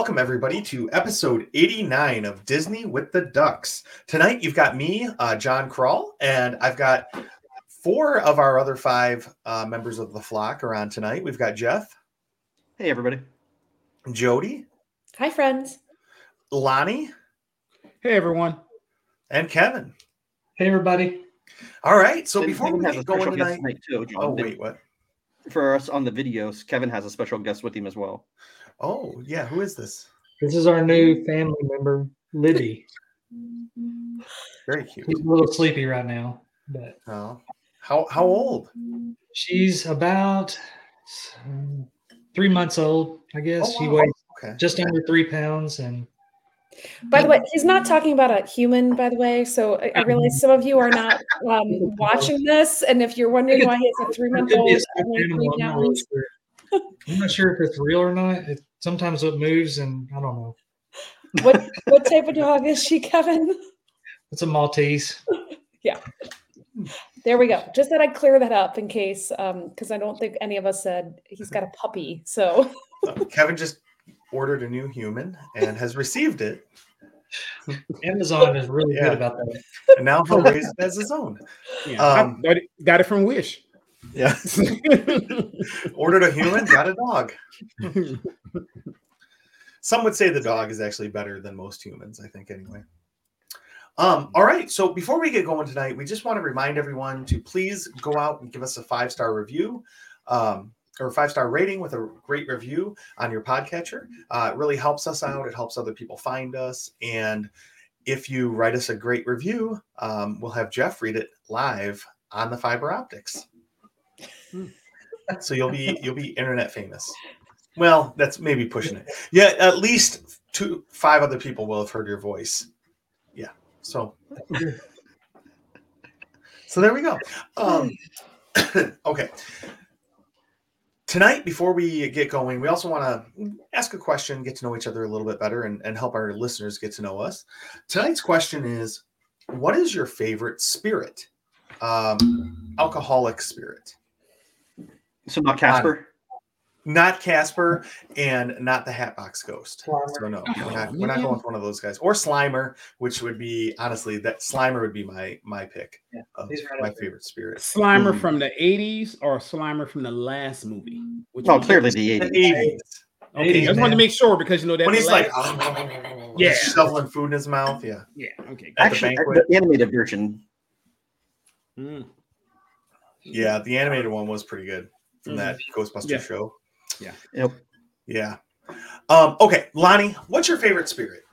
Welcome, everybody, to episode 89 of Disney with the Ducks. Tonight, you've got me, uh, John Crawl, and I've got four of our other five uh, members of the flock are on tonight. We've got Jeff. Hey, everybody. Jody. Hi, friends. Lonnie. Hey, everyone. And Kevin. Hey, everybody. All right. So Kevin- before we has get going tonight. tonight too, Oh, wait, what? For us on the videos, Kevin has a special guest with him as well. Oh, yeah. Who is this? This is our new family member, Libby. Very cute. He's a little sleepy right now, but Oh. How, how old? she's about three months old, I guess. Oh, She wow. weighs Okay. just under three pounds, and By the way, he's not talking about a human, by the way. So I, I realize some of you are not um, watching this. And if you're wondering why he has a three it month could be old, a stuffed only animal. three I'm not, sure. I'm not sure if it's real or not. It, sometimes it moves, and I don't know. what, what type of dog is she, Kevin? It's a Maltese. Yeah. There we go. Just that I clear that up in case, because I don't think any of us said he's got a puppy. So Uh, Kevin just ordered a new human and has received it. Amazon is really Yeah. good about that. And now he'll raise it as his own. Yeah, Um, got it, got it from Wish. Yeah. Ordered a human, got a dog. Some would say the dog is actually better than most humans, I think, anyway. Um, all right. So before we get going tonight, we just want to remind everyone to please go out and give us a five star review um, or five star rating with a great review on your podcatcher. Uh, it really helps us out. It helps other people find us. And if you write us a great review, um, we'll have Jeff read it live on the fiber optics. So you'll be you'll be internet famous. Well, that's maybe pushing it. Yeah, at least two five other people will have heard your voice. Yeah. So so there we go. Um, okay. Tonight, before we get going, we also want to ask a question, get to know each other a little bit better, and, and help our listeners get to know us. Tonight's question is What is your favorite spirit? Um, alcoholic spirit. So not Casper. Not Casper and not the Hatbox Ghost. So no, we're not, we're not going with one of those guys. Or Slimer, which would be honestly that Slimer would be my my pick Yeah, of he's right my favorite spirit. Slimer Mm. from the 80s or Slimer from the last movie? Which Oh, one? clearly the The 80s. 80s. Okay, I 80s, just wanted to make sure because you know that When the he's like last- yeah, Yeah. shoveling food in his mouth. Yeah. yeah, okay. At the Actually, banquet. the animated version. Mm. Yeah, the animated one was pretty good from Mhm. that Ghostbuster Yeah. show. Yeah. Yep. Yeah. Um, okay, Lonnie, what's your favorite spirit?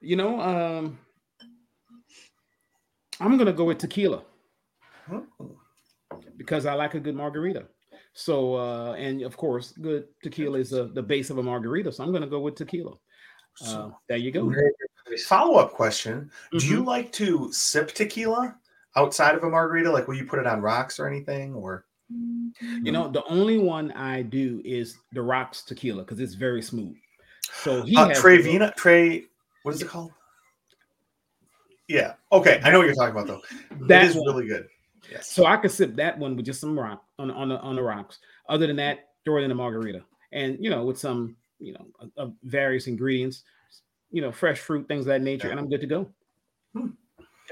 You know, um, I'm gonna go with tequila Hmm. because I like a good margarita. So, uh, and of course, good tequila is uh, the base of a margarita. So I'm gonna go with tequila. Uh, there you go. Very good choice. Follow up question: Do you Mhm. like to sip tequila outside of a margarita? Like, will you put it on rocks or anything? Or You know, the only one I do is the rocks tequila because it's very smooth. So he uh, has Trey Vina, Trey, what is it called? Yeah. Okay, I know what you're talking about though. That That is one. really good. Yes. So I could sip that one with just some rock on on the on the rocks. Other than that, throw it in a margarita, and you know, with some you know of- of various ingredients, you know, fresh fruit, things of that nature, Yeah. and I'm good to go.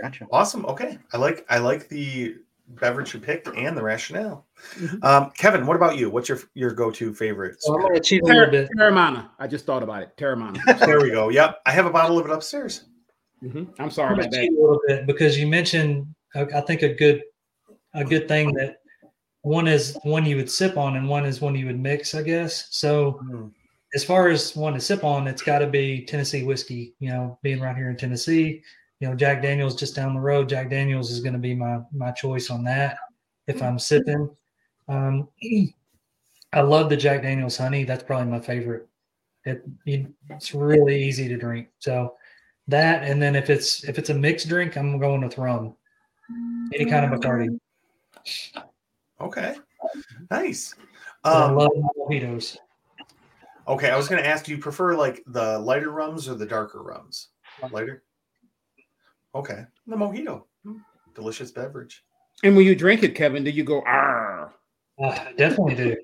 Gotcha. Awesome. Okay, I like I like the beverage you picked and the rationale. Mhm. Um, Kevin, what about you? What's your your go to favorite? So I'm going to cheat a little bit. Teremana. I just thought about it. Teremana. There we go. Yep, I have a bottle of it upstairs. Mhm. I'm sorry I'm about going to cheat that. a little bit because you mentioned, uh, I think a good, a good thing that one is one you would sip on and one is one you would mix, I guess. So Hmm. as far as one to sip on, it's got to be Tennessee whiskey. You know, being right here in Tennessee, you know, Jack Daniels just down the road. Jack Daniels is going to be my my choice on that if I'm sipping. Um, I love the Jack Daniels honey. That's probably my favorite. It it's really easy to drink. So that, and then if it's if it's a mixed drink, I'm going with rum. Any kind of Bacardi. Okay, nice. I Um, love mojitos. okay, I was going to ask, do you prefer like the lighter rums or the darker rums? Lighter. Okay, the mojito, Hmm, delicious beverage. And when you drink it, Kevin, do you go ah? Uh, definitely do.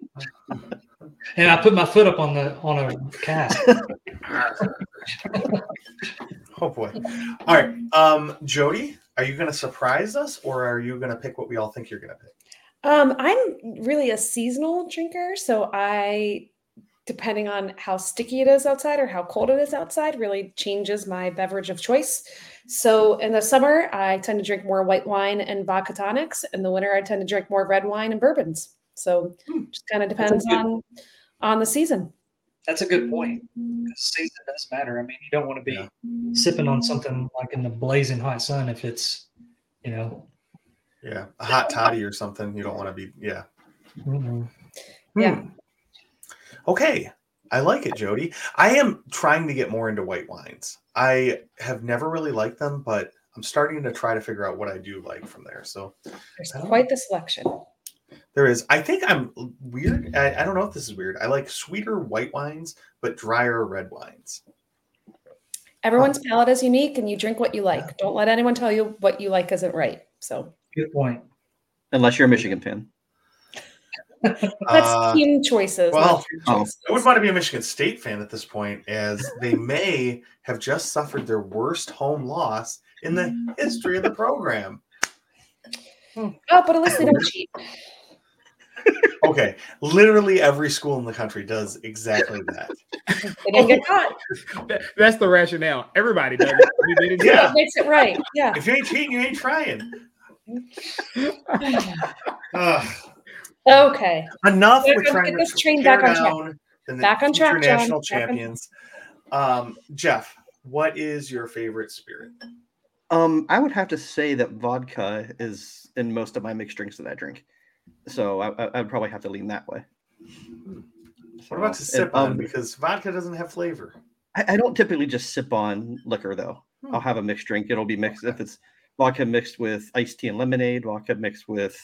and I put my foot up on the on a cask. oh boy. All right. Um, Jody, are you going to surprise us, or are you going to pick what we all think you're going to pick? Um, I'm really a seasonal drinker, so I, depending on how sticky it is outside or how cold it is outside, really changes my beverage of choice. So in the summer, I tend to drink more white wine and vodka tonics. In the winter, I tend to drink more red wine and bourbons. So Hmm. just kind of depends good. on on the season. That's a good point. 'cause Season does matter. I mean, you don't want to be Yeah. sipping on something like in the blazing hot sun if it's, you know, Yeah, a hot toddy or something. You don't want to be. Yeah. Yeah. Hmm. Okay. I like it, Jody. I am trying to get more into white wines. I have never really liked them, but I'm starting to try to figure out what I do like from there. So There's quite the selection. there is. I think I'm weird. I, I don't know if this is weird. I like sweeter white wines, but drier red wines. Everyone's uh-huh. palate is unique, and you drink what you like. Don't let anyone tell you what you like isn't right. So good point. Unless you're a Michigan fan. that's Uh, team choices. well, not choices. I would want to be a Michigan State fan at this point, as they may have just suffered their worst home loss in the history of the program. Oh, but at least they don't cheat. Okay, literally every school in the country does exactly that. They didn't get caught. That- that's the rationale. Everybody does it. They didn't- Yeah. It makes it right. Yeah. If you ain't cheating, you ain't trying. Ugh. Okay. enough Get- with get trying this to train back on track. Back on future track, John. national on- champions. Um, Jeff, what is your favorite spirit? Um, I would have to say that vodka is in most of my mixed drinks that I drink. So I, I, I'd probably have to lean that way. What about to sip and, on? um, Because vodka doesn't have flavor. I, I don't typically just sip on liquor though. Hmm. I'll have a mixed drink. It'll be mixed if it's vodka mixed with iced tea and lemonade, vodka mixed with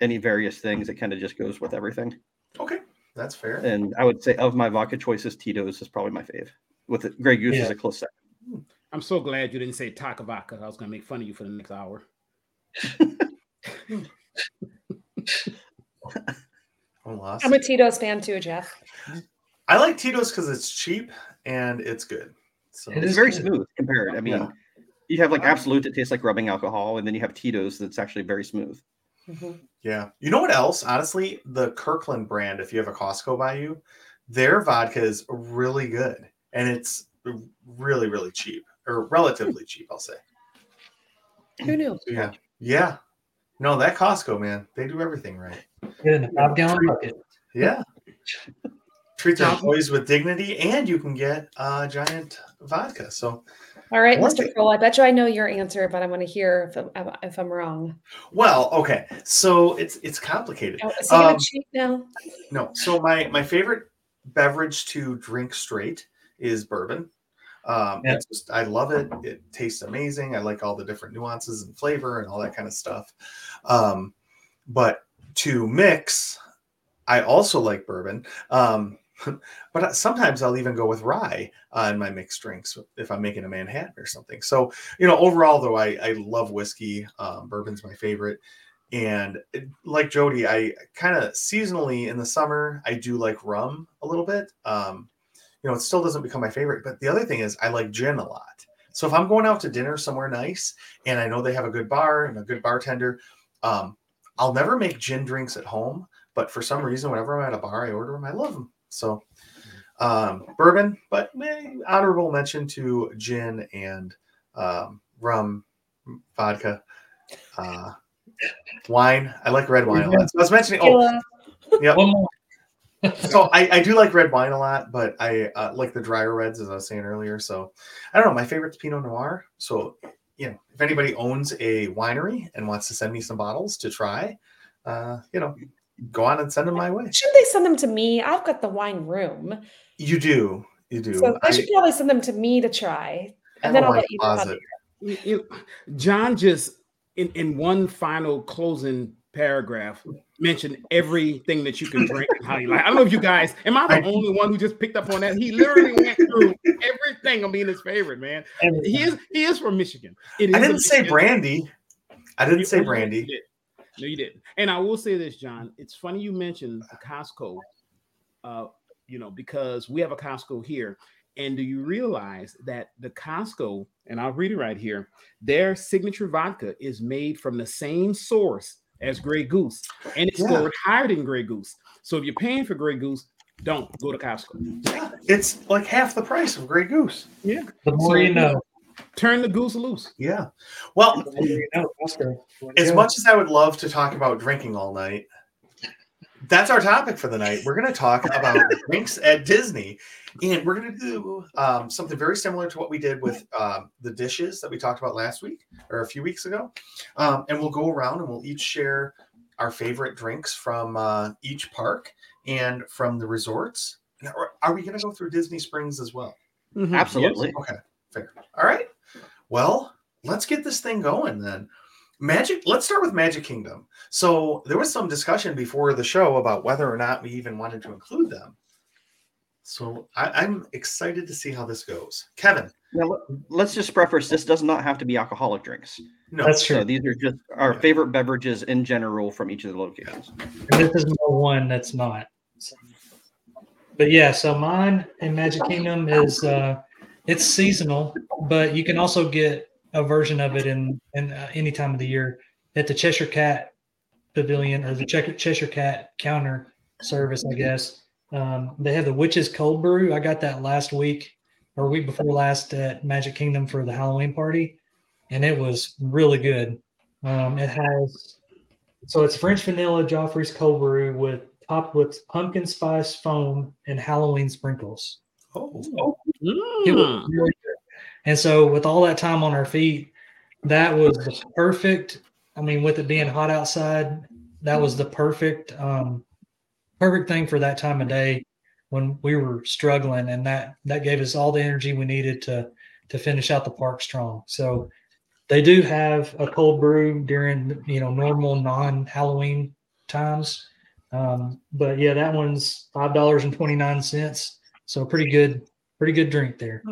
any various things. It kind of just goes with everything. Okay, that's fair. And I would say of my vodka choices, Tito's is probably my fave. With it, Grey Goose is a close second. Hmm. I'm so glad you didn't say Takavaka. I was going to make fun of you for the next hour. I'm lost. I'm a Tito's fan too, Jeff. I like Tito's because it's cheap and it's good. So It It's very good. smooth compared. I mean, Yeah. you have like uh-huh. Absolut that tastes like rubbing alcohol, and then you have Tito's that's actually very smooth. Mhm. Yeah. You know what else? Honestly, the Kirkland brand, if you have a Costco by you, their vodka is really good and it's really, really cheap or relatively cheap, I'll say. Who knew? Yeah. Yeah. No, that Costco, man, they do everything right. Get in a five gallon bucket. Yeah. Treat their employees with dignity and you can get uh, giant vodka. So, All right, I Mr. it. Kroll. I bet you I know your answer, but I want to hear if I'm, if I'm wrong. well, okay. So it's it's complicated. Oh, is he gonna Um, cheat now? No. So my my favorite beverage to drink straight is bourbon. Um, Yeah. it's just, I love it. It tastes amazing. I like all the different nuances and flavor and all that kind of stuff. Um, but to mix, I also like bourbon. Um, but sometimes I'll even go with rye uh, in my mixed drinks if I'm making a Manhattan or something. So, you know, overall, though, I, I love whiskey. Um, bourbon's my favorite. And it- like Jody, I kind of seasonally in the summer, I do like rum a little bit. Um, you know, it still doesn't become my favorite. But the other thing is, I like gin a lot. So if I'm going out to dinner somewhere nice and I know they have a good bar and a good bartender, um, I'll never make gin drinks at home. But for some reason, whenever I'm at a bar, I order them. I love them. So um, bourbon, but eh, honorable mention to gin and um, rum, vodka, uh, wine. I like red wine a lot. So I was mentioning. Oh, yeah. So I, I do like red wine a lot, but I uh, like the drier reds, as I was saying earlier. So I don't know. My favorite's Pinot Noir. So you know, if anybody owns a winery and wants to send me some bottles to try, uh, you know, go on and send them my way. Should they send them to me? I've got the wine room, You do, you do. so they I- should probably send them to me to try, and then have a I'll wine let you know. How closet. they You- you- John just in, in one final closing paragraph mentioned everything that you can drink and how you like. I don't know if you guys am I the I- only one who just picked up on that? He literally went through everything on being his favorite, man. He is he is from Michigan. It is I a didn't say Michigan- brandy. I didn't You- say brandy. did. No, you didn't. And I will say this, John. It's funny you mentioned the Costco. Uh, you know, because we have a Costco here, And do you realize that the Costco, and I'll read it right here, their signature vodka is made from the same source as Grey Goose, and it's Yeah. scored higher than Grey Goose. So if you're paying for Grey Goose, don't go to Costco. Yeah, it's like half the price of Grey Goose. Yeah, The more So- you know. Turn the goose loose. Yeah. Well, The more you know. Costco. as much as I would love to talk about drinking all night, that's our topic for the night. We're going to talk about drinks at Disney, and we're going to do um, something very similar to what we did with um, the dishes that we talked about last week or a few weeks ago. Um, and we'll go around and we'll each share our favorite drinks from uh, each park and from the resorts. Now, Are, are we going to go through Disney Springs as well? Mhm. Absolutely. Okay, fair. All right. Well, let's get this thing going then. Magic, let's start with Magic Kingdom. So there was some discussion before the show about whether or not we even wanted to include them. So I, I'm excited to see how this goes. Kevin, Now, let- let's just preface this does not have to be alcoholic drinks. no, That's true. So these are just our Yeah. favorite beverages in general from each of the locations. And this is the one that's not. But yeah, so mine in Magic Kingdom is uh it's seasonal, but you can also get a version of it in in uh, any time of the year at the Cheshire Cat Pavilion or the Cheshire Cheshire Cat counter service, I guess. Um, they have the Witch's Cold Brew. I got that last week or week before last at Magic Kingdom for the Halloween party, and it was really good. Um, it has so it's French vanilla Joffrey's cold brew with topped with pumpkin spice foam and Halloween sprinkles. oh, It was Mm. really. And so with all that time on our feet, that was the perfect. I mean, with it being hot outside, that was the perfect um perfect thing for that time of day when we were struggling and that that gave us all the energy we needed to to finish out the park strong. So they do have a cold brew during you know normal non-Halloween times. Um, but yeah, that one's five dollars and twenty nine cents. So pretty good, pretty good drink there.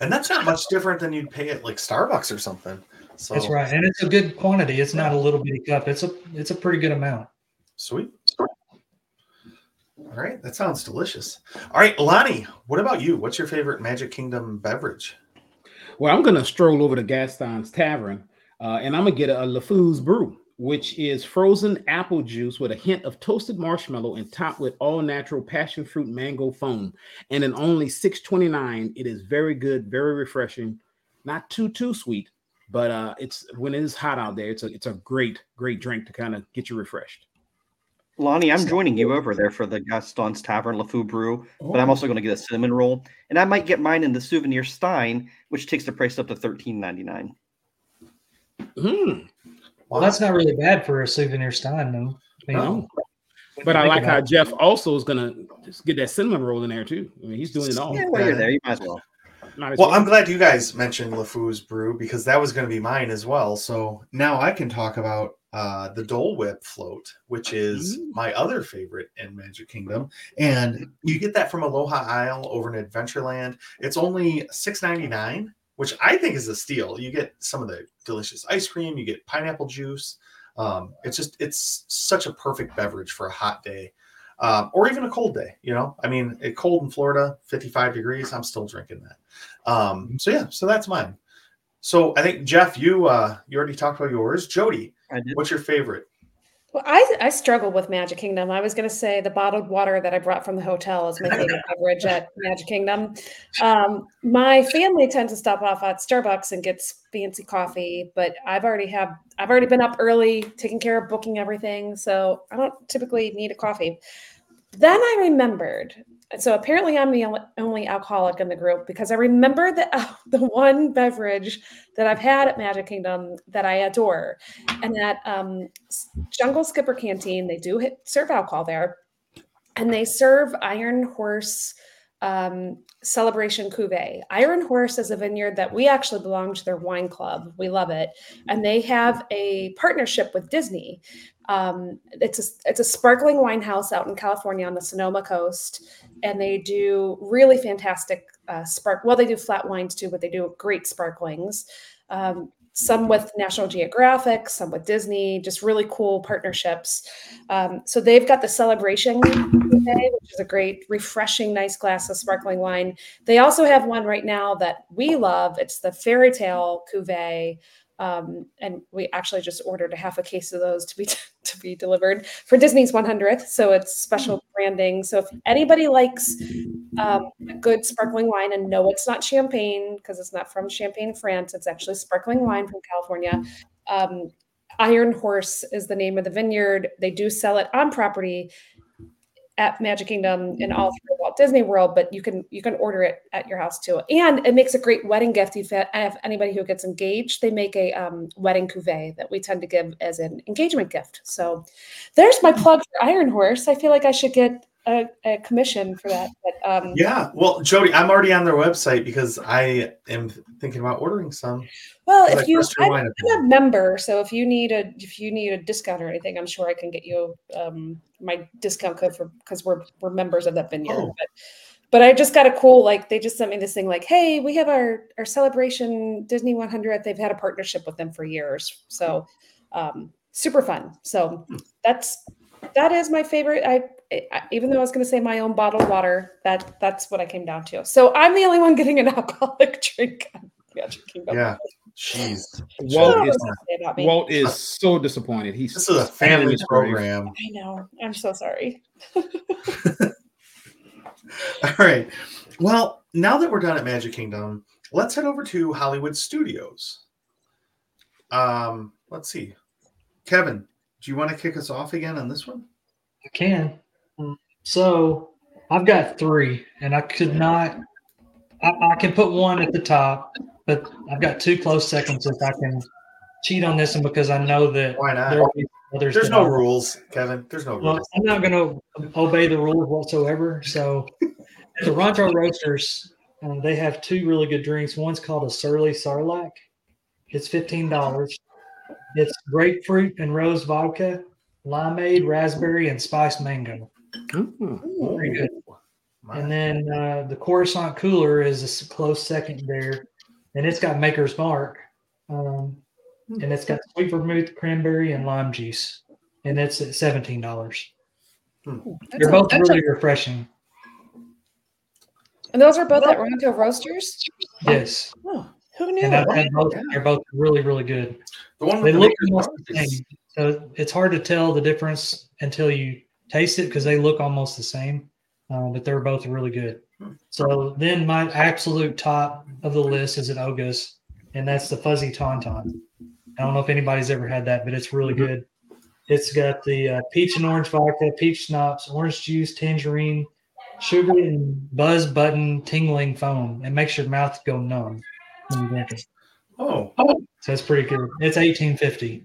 and that's not much different than you'd pay at like Starbucks or something. So That's right, and it's a good quantity. It's not a little bitty cup. It's a it's a pretty good amount. Sweet. All right, that sounds delicious. All right, Lonnie, what about you? What's your favorite Magic Kingdom beverage? Well, I'm gonna stroll over to Gaston's Tavern, uh, and I'm gonna get a, a LeFou's Brew, which is frozen apple juice with a hint of toasted marshmallow and topped with all natural passion fruit mango foam. And in only 6.29, it is very good, very refreshing, not too too sweet, but uh, it's when it is hot out there, it's a it's a great great drink to kind of get you refreshed. Lonnie, I'm joining you over there for the Gaston's Tavern LeFou Brew, but I'm also going to get a cinnamon roll, and I might get mine in the souvenir Stein, which takes the price up to $13.99. Mm, Well, that's not really bad for a souvenir stein, though. I No. when But I like how it. Jeff also is gonna just get that cinnamon roll in there too. I mean, he's doing it all. Yeah, while you're there, you might as well. Might as Well, I'm glad you guys mentioned LeFou's brew because that was going to be mine as well. So now I can talk about uh, the Dole Whip float, which is Mm. my other favorite in Magic Kingdom, and you get that from Aloha Isle over in Adventureland. It's only six ninety nine, which I think is a steal. You get some of the delicious ice cream, you get pineapple juice. Um, it's just it's such a perfect beverage for a hot day. Um, or even a cold day, you know. I mean, it cold in Florida, 55 degrees. I'm still drinking that. Um, so yeah, so that's mine. So I think Jeff, you uh you already talked about yours. Jody, what's your favorite? Well, I, I struggle with Magic Kingdom. I was going to say the bottled water that I brought from the hotel is my favorite beverage at Magic Kingdom. Um, my family tends to stop off at Starbucks and gets fancy coffee, but I've already have I've already been up early, taking care of booking everything, so I don't typically need a coffee. Then I remembered. So apparently, I'm the only- alcoholic in the group because I remember the the one beverage that I've had at Magic Kingdom that I adore, and that um, Jungle Skipper Canteen. They do hit, serve alcohol there, and they serve Iron Horse um, Celebration Cuvée. Iron Horse is a vineyard that we actually belong to their wine club. We love it, and they have a partnership with Disney. Um, it's a it's a sparkling wine house out in California on the Sonoma coast, and they do really fantastic uh, spark. Well, they do flat wines too, but they do great sparklings. Um, some with National Geographic, some with Disney, just really cool partnerships. Um, so they've got the Celebration Cuvée, which is a great, refreshing, nice glass of sparkling wine. They also have one right now that we love. It's the Fairy Tale Cuvée. Um, and we actually just ordered a half a case of those to be to be delivered for Disney's 100th. So it's special branding. So if anybody likes um, a good sparkling wine, and no, it's not champagne because it's not from Champagne, France. It's actually sparkling wine from California. Um, Iron Horse is the name of the vineyard. They do sell it on property at Magic Kingdom and all through Walt Disney World, but you can you can order it at your house too. And it makes a great wedding gift. If have anybody who gets engaged, they make a um, wedding cuvee that we tend to give as an engagement gift. So there's my plug for Iron Horse. I feel like I should get a, a commission for that. But um, yeah, well, Jody, I'm already on their website because I am thinking about ordering some. Well, if you, I'm, I'm, a member, so if you need a if you need a discount or anything, I'm sure I can get you um, my discount code for because we're we're members of that vineyard. Oh. But but I just got a cool like they just sent me this thing like, hey, we have our our celebration Disney 100. They've had a partnership with them for years, so um, super fun. So hmm. that's that is my favorite. I even though I was going to say my own bottled water, that that's what I came down to. So I'm the only one getting an alcoholic drink. Yeah, jeez. Walt is, Walt is so disappointed. He's this is a family program. I know. I'm so sorry. All right. Well, now that we're done at Magic Kingdom, let's head over to Hollywood Studios. Um, let's see. Kevin, do you want to kick us off again on this one? I can. So I've got three, and I could not. I, I, can put one at the top, but I've got two close seconds if I can cheat on this one because I know that why not? There others There's no rules, Kevin. There's no well, rules. I'm not going to obey the rules whatsoever. So the Ronto Roasters, uh, they have two really good drinks. One's called a Surly Sarlacc. It's fifteen dollars. It's grapefruit and rose vodka, limeade, raspberry, and spiced mango. Ooh. Very good. And then uh, the Coruscant cooler is a close second there, and it's got Maker's Mark, um, and it's got sweet vermouth, cranberry, and lime juice, and it's at seventeen dollars. Hmm. They're both really a, refreshing. And those are both at Ronto Roasters. Yes. Oh, who knew? And I've had both. They're both really, really good. The one they the look almost the same, so it's hard to tell the difference until you taste it because they look almost the same, uh, but they're both really good. Hmm. So then my absolute top of the list is at Oga's, and that's the fuzzy tauntaun. I don't know if anybody's ever had that, but it's really mm-hmm. good. It's got the uh, peach and orange vodka, peach schnapps, orange juice, tangerine, sugar, and buzz button tingling foam. It makes your mouth go numb when you drink it. Oh. So it's pretty good. It's 1850. Hmm.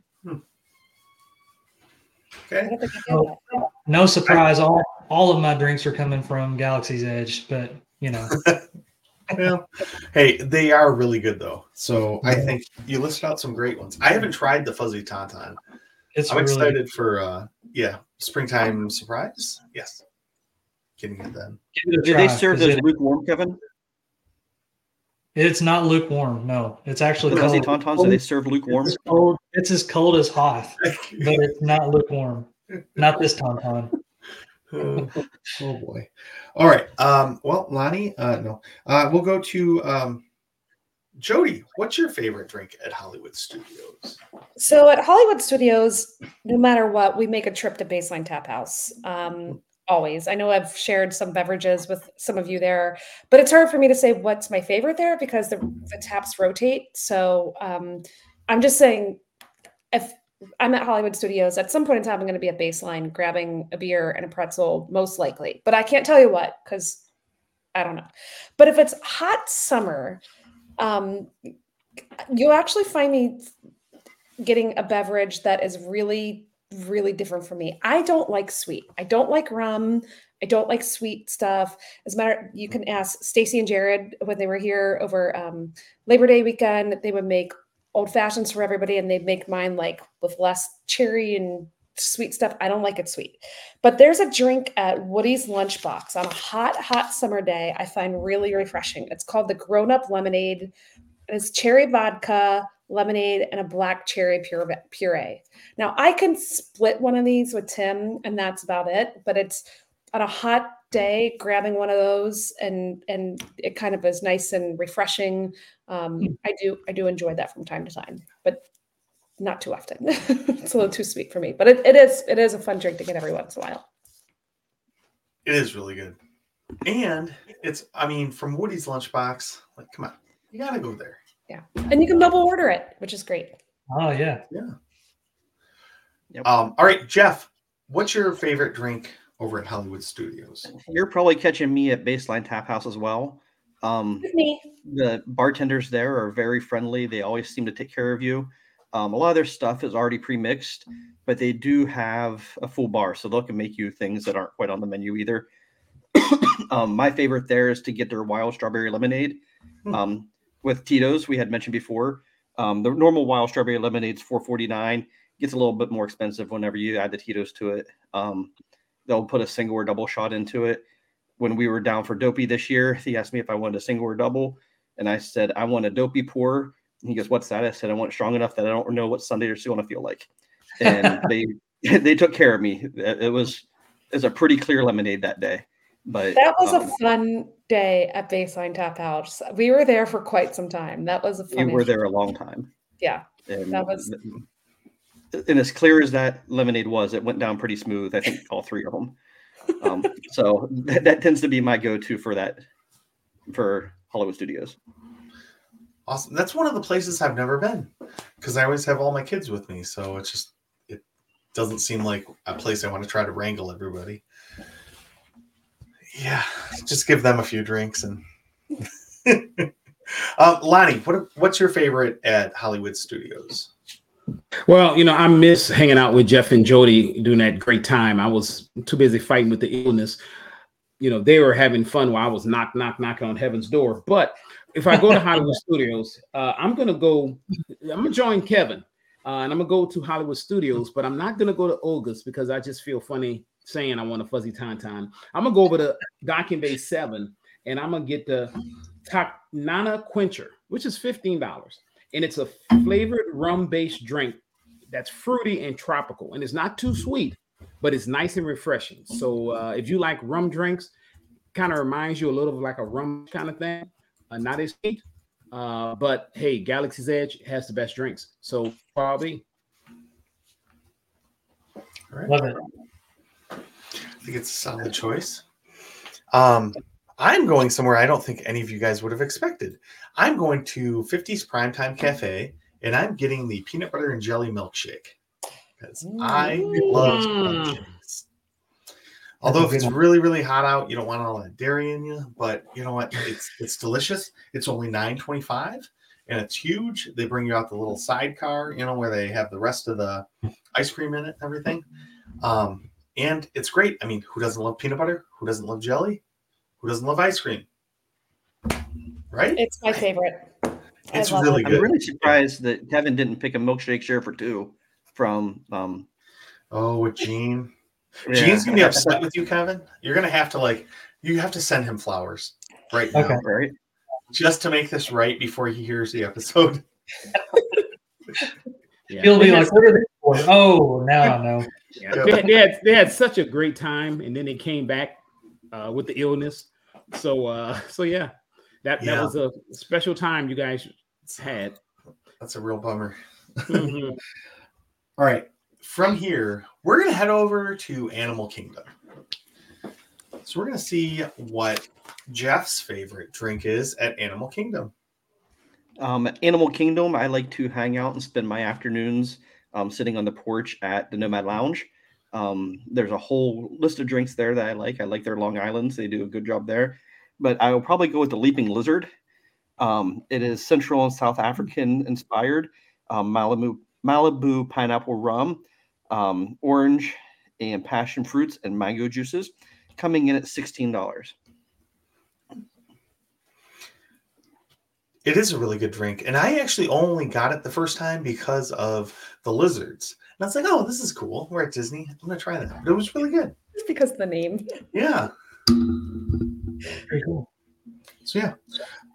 Okay. So, no surprise. All, all of my drinks are coming from Galaxy's Edge, but you know. well, hey, they are really good though. So I think you listed out some great ones. I haven't tried the fuzzy tauntaun. It's I'm really excited for uh yeah, springtime surprise. Yes. Getting it then. Do they serve those lukewarm, Kevin? It's not lukewarm. No, it's actually fuzzy tauntauns. Do they serve lukewarm? It's, cold, it's as cold as Hoth, but it's not lukewarm. Not this tauntaun. oh, oh, boy. All right. Um, well, Lonnie, uh, no. Uh, we'll go to um, Jody. What's your favorite drink at Hollywood Studios? So at Hollywood Studios, no matter what, we make a trip to Baseline Tap House. Um, always. I know I've shared some beverages with some of you there, but it's hard for me to say what's my favorite there because the, the taps rotate. So um, I'm just saying, if I'm at Hollywood Studios, at some point in time, I'm going to be at Baseline grabbing a beer and a pretzel, most likely. But I can't tell you what because I don't know. But if it's hot summer, um, you'll actually find me getting a beverage that is really really different for me. I don't like sweet. I don't like rum. I don't like sweet stuff. As a matter, you can ask Stacy and Jared when they were here over um, Labor Day weekend. They would make old fashions for everybody, and they'd make mine like with less cherry and sweet stuff. I don't like it sweet. But there's a drink at Woody's Lunchbox on a hot, hot summer day I find really refreshing. It's called the Grown Up Lemonade. It's cherry vodka, lemonade, and a black cherry puree. Now I can split one of these with Tim, and that's about it. But it's on a hot day, grabbing one of those, and and it kind of is nice and refreshing. Um, hmm. I do I do enjoy that from time to time, but not too often. it's a little too sweet for me, but it, it is it is a fun drink to get every once in a while. It is really good, and it's I mean from Woody's lunchbox. Like, come on, you gotta go there. Yeah, and you can double order it, which is great. Oh yeah, yeah. Yep. Um, all right, Jeff, what's your favorite drink over at Hollywood Studios? You're probably catching me at Baseline Tap House as well. Um, me. The bartenders there are very friendly. They always seem to take care of you. Um, a lot of their stuff is already pre-mixed, but they do have a full bar, so they can make you things that aren't quite on the menu either. um, my favorite there is to get their wild strawberry lemonade. Hmm. Um, with Tito's, we had mentioned before, um, the normal wild strawberry lemonade is four forty nine. Gets a little bit more expensive whenever you add the Tito's to it. Um, they'll put a single or double shot into it. When we were down for Dopey this year, he asked me if I wanted a single or double, and I said I want a Dopey pour he goes, "What's that?" I said, "I want strong enough that I don't know what Sunday or going to feel like." And they they took care of me. It was it was a pretty clear lemonade that day. But that was um, a fun day at Baseline Tap House. We were there for quite some time. That was a fun. We were there a long time. Yeah, and that was. And as clear as that lemonade was, it went down pretty smooth. I think all three of them. Um, so that, that tends to be my go-to for that for Hollywood Studios. Awesome. That's one of the places I've never been because I always have all my kids with me. So it's just, it doesn't seem like a place I want to try to wrangle everybody. Yeah, just give them a few drinks and. um, Lonnie, what what's your favorite at Hollywood Studios? Well, you know, I miss hanging out with Jeff and Jody during that great time. I was too busy fighting with the illness. You know, they were having fun while I was knock, knock, knocking on heaven's door. But if I go to Hollywood Studios, uh, I'm gonna go. I'm gonna join Kevin, uh, and I'm gonna go to Hollywood Studios, but I'm not gonna go to Olga's because I just feel funny saying I want a fuzzy tauntaun. I'm gonna go over to Docking Bay Seven, and I'm gonna get the Top Nana Quencher, which is fifteen dollars, and it's a flavored rum-based drink that's fruity and tropical, and it's not too sweet, but it's nice and refreshing. So uh, if you like rum drinks, kind of reminds you a little of like a rum kind of thing uh, not as sweet. Uh, but hey, Galaxy's Edge has the best drinks. So probably. Love it. I think it's a solid choice. Um, I'm going somewhere I don't think any of you guys would have expected. I'm going to 50s Primetime Cafe and I'm getting the peanut butter and jelly milkshake because I love mm. Although if it's really really hot out, you don't want all that dairy in you. But you know what? It's it's delicious. It's only nine twenty five, and it's huge. They bring you out the little sidecar, you know, where they have the rest of the ice cream in it, and everything. Um, and it's great. I mean, who doesn't love peanut butter? Who doesn't love jelly? Who doesn't love ice cream? Right? It's my favorite. It's really it. good. I'm really surprised that Kevin didn't pick a milkshake share for two from um Oh, with Gene. Yeah. Gene's gonna be upset with you, Kevin. You're gonna have to like you have to send him flowers right now, okay. right? Just to make this right before he hears the episode. yeah. He'll be like, "What are they for?" Oh, now I know. Yeah. They, they, had they had such a great time, and then they came back uh, with the illness. So uh, so yeah, that yeah. that was a special time you guys had. That's a real bummer. Mm-hmm. All right, from here, we're going to head over to Animal Kingdom. So we're going to see what Jeff's favorite drink is at Animal Kingdom. Um, Animal Kingdom, I like to hang out and spend my afternoons um, sitting on the porch at the Nomad Lounge. Um, there's a whole list of drinks there that I like. I like their Long Islands; they do a good job there. But I will probably go with the Leaping Lizard. Um, it is Central and South African inspired um, Malibu Malibu pineapple rum um, orange and passion fruits and mango juices, coming in at $16. It is a really good drink. And I actually only got it the first time because of the lizards. And I was like, oh, this is cool. We're at Disney. I'm going to try that. But it was really good. It's because of the name. Yeah. Very cool. So, yeah.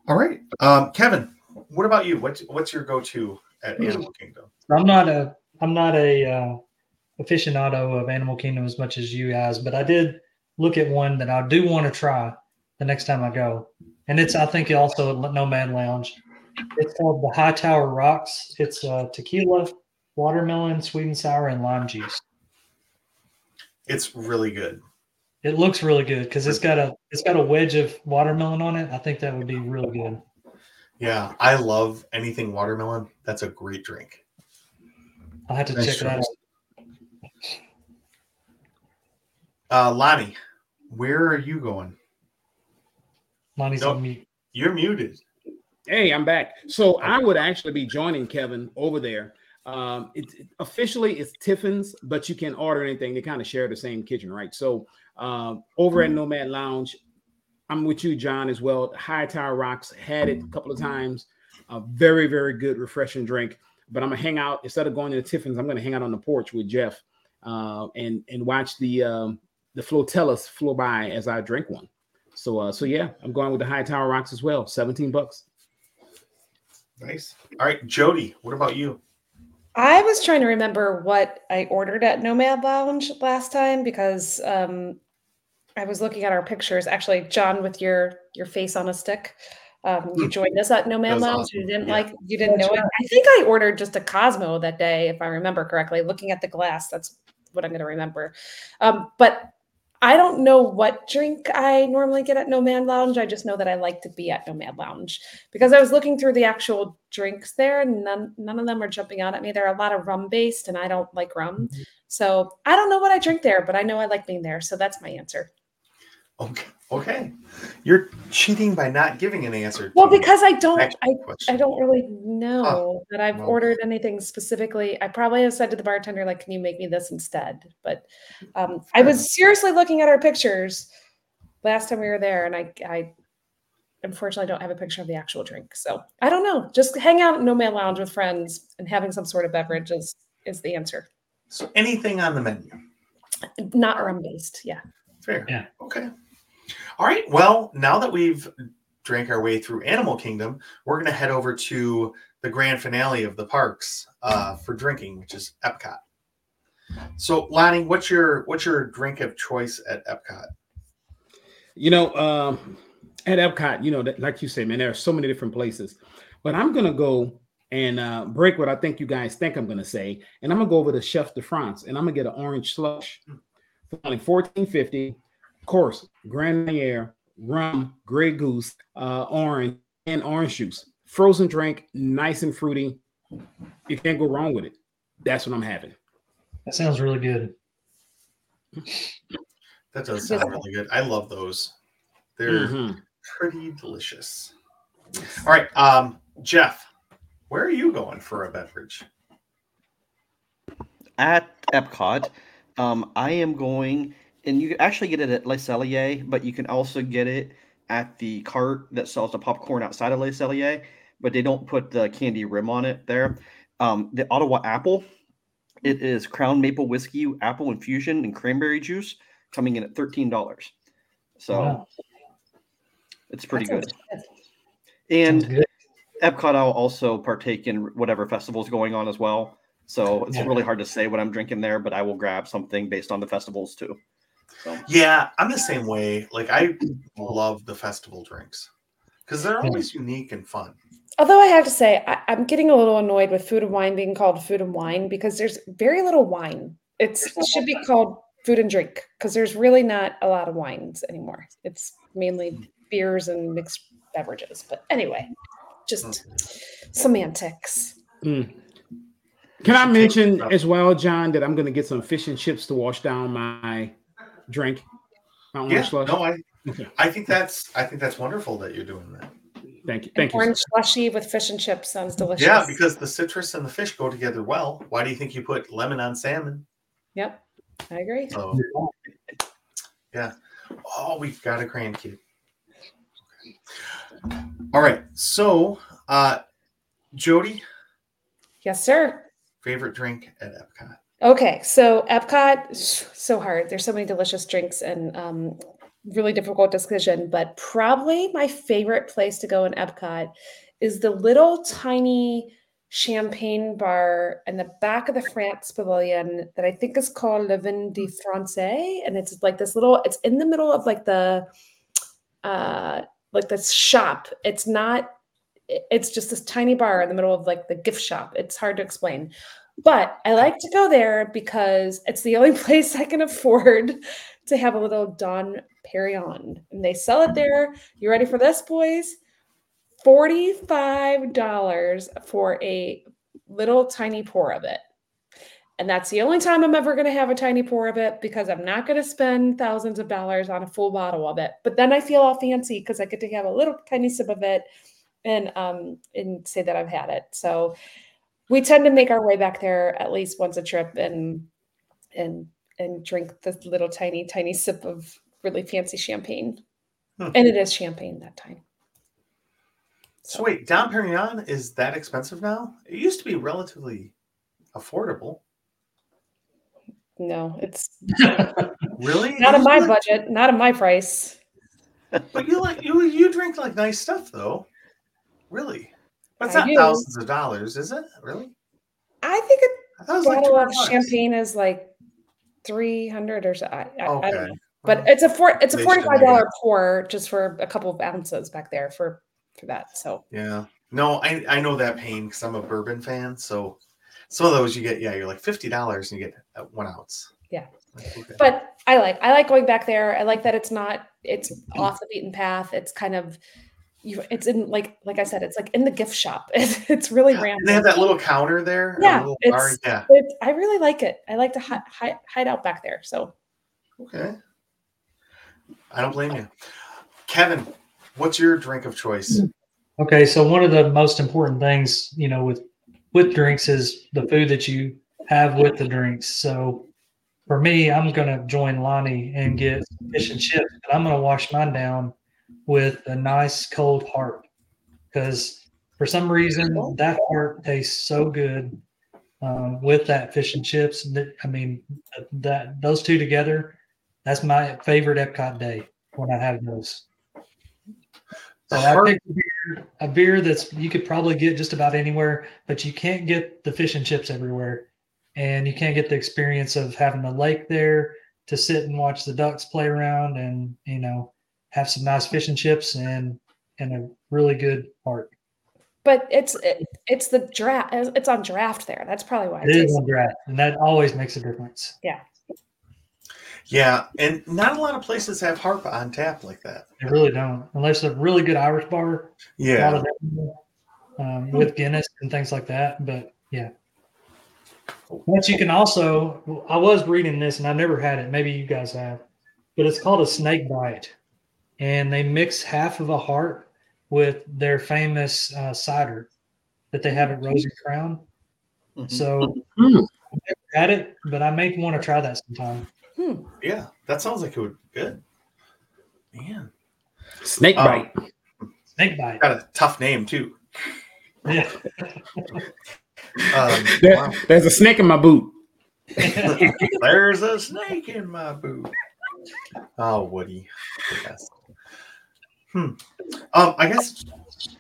All right. Um, Kevin, what about you? What, what's your go to at Mm. Animal Kingdom. I'm not a I'm not a uh, aficionado of Animal Kingdom as much as you guys, but I did look at one that I do want to try the next time I go, and it's I think also at Nomad Lounge. It's called the High Tower Rocks. It's uh, tequila, watermelon, sweet and sour, and lime juice. It's really good. It looks really good because it's got a it's got a wedge of watermelon on it. I think that would be really good. Yeah, I love anything watermelon. That's a great drink. I'll have to Nice check that out. Uh, Lonnie, where are you going? Lonnie's Nope. on mute. You're muted. Hey, I'm back. So I would actually be joining Kevin over there. Um, it, it- officially it's Tiffin's, but you can order anything. They kind of share the same kitchen, right? So um, over at Nomad Lounge, I'm with you, John, as well. High Tower Rocks had it a couple of times. A very, very good, refreshing drink. But I'm gonna hang out instead of going to the Tiffin's. I'm gonna hang out on the porch with Jeff uh, and and watch the um, the flotellas flow by as I drink one. So uh, so yeah, I'm going with the High Tower Rocks as well. 17 bucks. Nice. All right, Jody, what about you? I was trying to remember what I ordered at Nomad Lounge last time because um, I was looking at our pictures. Actually, John, with your your face on a stick, um, you Hmm. joined us at Nomad Lounge. awesome. You didn't Yeah. like, you didn't know it. I think I ordered just a Cosmo that day, if I remember correctly. Looking at the glass, that's what I'm going to remember. Um, but I don't know what drink I normally get at Nomad Lounge. I just know that I like to be at Nomad Lounge because I was looking through the actual drinks there. And none none of them are jumping out at me. There are a lot of rum based, and I don't like rum. Mm-hmm. So I don't know what I drink there, but I know I like being there. So that's my answer. Okay. Okay. You're cheating by not giving an answer. Well, because I don't I question. I don't really know that I've well. ordered anything specifically. I probably have said to the bartender, like, can you make me this instead? But um, I was seriously looking at our pictures last time we were there, and I, I unfortunately don't have a picture of the actual drink. So I don't know. Just hang out at Nomad Lounge with friends and having some sort of beverage is, is the answer. So anything on the menu. Not rum based. Yeah. Fair. Yeah. Okay. All right. Well, now that we've drank our way through Animal Kingdom, we're going to head over to the grand finale of the parks uh, for drinking, which is Epcot. So, Lonnie, what's your what's your drink of choice at Epcot? You know, um, at Epcot, you know, like you say, man, there are so many different places. But I'm gonna go and uh, break what I think you guys think I'm gonna say, and I'm gonna go over to Chef de France, and I'm gonna get an orange slush for only 14.50. Of course, Grand Marnier, rum, Grey Goose, uh, orange, and orange juice. Frozen drink, nice and fruity. You can't go wrong with it. That's what I'm having. That sounds really good. That does sound really good. I love those. They're Mhm. pretty delicious. All right, um, Jeff, where are you going for a beverage? at Epcot, um, I am going, and you can actually get it at Le Cellier, but you can also get it at the cart that sells the popcorn outside of Le Cellier, but they don't put the candy rim on it there. Um, the Ottawa Apple, it is Crown Maple Whiskey, apple infusion, and cranberry juice, coming in at thirteen dollars. So Wow. it's pretty That good. And good. Epcot, I'll also partake in whatever festival's going on as well. So it's Yeah. really hard to say what I'm drinking there, but I will grab something based on the festivals too. So Yeah, I'm the same way. Like I love the festival drinks because they're always unique and fun. Although I have to say, I, I'm getting a little annoyed with food and wine being called food and wine because there's very little wine. It's, it should be called food and drink because there's really not a lot of wines anymore. It's mainly beers and mixed beverages. But anyway, just semantics. Mm. Can I mention as well, John, that I'm going to get some fish and chips to wash down my drink? My orange Yeah, slush? no, I Okay. I think that's I think that's wonderful that you're doing that. Thank you. An Thank you. orange slushy with fish and chips sounds delicious. Yeah, because the citrus and the fish go together well. Why do you think you put lemon on salmon? Yep, I agree. So yeah. Oh, we've got a grandkid. All right. So uh Jody, Yes, sir. favorite drink at Epcot. Okay, so Epcot, so hard. There's so many delicious drinks and um, really difficult decision, but probably my favorite place to go in Epcot is the little tiny champagne bar in the back of the France Pavilion that I think is called Le Vin de Francais, and it's like this little. It's in the middle of like the, uh, like this shop. It's not. It's just this tiny bar in the middle of like the gift shop. It's hard to explain, but I like to go there because it's the only place I can afford to have a little Dom Perignon, and they sell it there. You ready for this, boys? $45 for a little tiny pour of it. And that's the only time I'm ever going to have a tiny pour of it because I'm not going to spend thousands of dollars on a full bottle of it. But then I feel all fancy because I get to have a little tiny sip of it and um and say that I've had it. So we tend to make our way back there at least once a trip and and and drink this little tiny tiny sip of really fancy champagne. Hmm. And it is champagne that time. So wait, Dom Perignon is that expensive now? It used to be relatively affordable. No, it's Really? not in my be- budget, not in my price. But you like you you drink like nice stuff though. Really? But it's I not do. thousands of dollars, is it? Really? I think I a was like bottle of bucks. champagne is like three hundred or so. I, I, I Okay. don't know, but it's a four, it's a forty five dollar pour just for a couple of ounces back there for for that. So Yeah. No, I, I know that pain because I'm a bourbon fan. So some of those you get, yeah, you're like fifty dollars and you get one ounce. Yeah. Like, okay. but I like I like going back there. I like that it's not it's off the beaten path. It's kind of you. It's in like like I said, it's like in the gift shop. It's, it's really And random. they have that little counter there. Yeah, it's- bar. Yeah. It, I really like it. I like to hi- hi- hide out back there. So Okay. I don't blame you. Kevin, what's your drink of choice? Hmm. Okay, so one of the most important things, you know, with with drinks is the food that you have with the drinks. So for me, I'm gonna join Lonnie and get fish and chips, and I'm gonna wash mine down with a nice cold Harp because for some reason that Harp tastes so good um, with that fish and chips. I mean, that those two together, that's my favorite Epcot day when I have those. So I picked a beer, a beer that's you could probably get just about anywhere, but you can't get the fish and chips everywhere, and you can't get the experience of having the lake there to sit and watch the ducks play around, and you know have some nice fish and chips and and a really good Harp. but it's it, it's the draft. It's on draft there. That's probably why It is on draft, and that always makes a difference. Yeah, Yeah, and not a lot of places have harp on tap like that. They really don't, unless a really good Irish bar. A lot Yeah. of them, um, with Guinness and things like that. But yeah. But you can also, I was reading this and I never had it. Maybe you guys have, but it's called a snake bite. And they mix half of a Harp with their famous uh, cider that they have at Rose and Crown. Mhm. So Mm. I've never had it, but I may want to try that sometime. Hmm. Yeah, that sounds like it would be good. Man, Snake Um, bite. Snake bite. got a tough name too. Yeah. Um, There- wow. There's a snake in my boot. There's a snake in my boot. Oh, Woody. Yes. Hmm. Um, I guess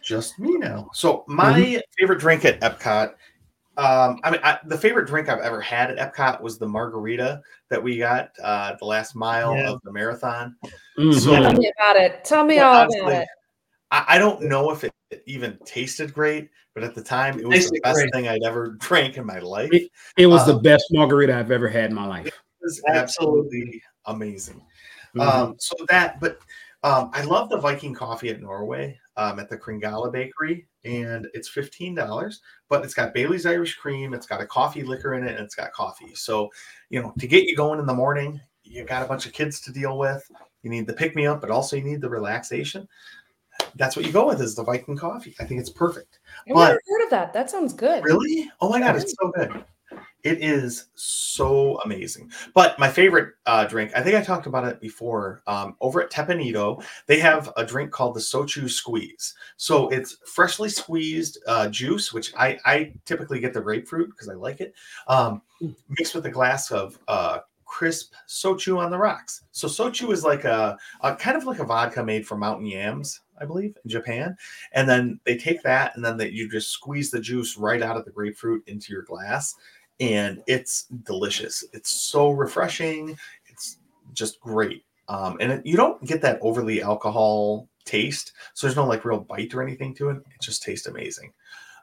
just me now. So my favorite drink at Epcot. Um, I mean, I, the favorite drink I've ever had at Epcot was the margarita that we got uh, the last mile Yeah. of the marathon. Mhm. So- Tell me about it. Tell me But all honestly, about it. I, I don't know if it even tasted great, but at the time, it was the best great. thing I'd ever drank in my life. It- It was the Um, best margarita I've ever had in my life. It was Absolutely. absolutely amazing. Mhm. Um, so that, but um, I love the Viking coffee at Norway um, at the Kringla Bakery, and it's fifteen dollars. But it's got Bailey's Irish Cream, it's got a coffee liquor in it, and it's got coffee. So you know, to get you going in the morning, you got a bunch of kids to deal with. You need the pick me up, but also you need the relaxation. That's what you go with is the Viking coffee. I think it's perfect. I've but- never heard of that. That sounds good. Really? Oh my god, it's so good. It is so amazing. But my favorite uh, drink, I think I talked about it before. Um, over at Teppan Edo, they have a drink called the Shochu Squeeze. So it's freshly squeezed uh, juice, which I, I typically get the grapefruit because I like it, um, mixed with a glass of uh, crisp shochu on the rocks. So shochu is like a, a kind of like a vodka made from mountain yams, I believe, in Japan. And then they take that and then they, you just squeeze the juice right out of the grapefruit into your glass, and it's delicious. It's so refreshing. It's just great. Um, and it, you don't get that overly alcohol taste, so there's no like real bite or anything to it. It just tastes amazing.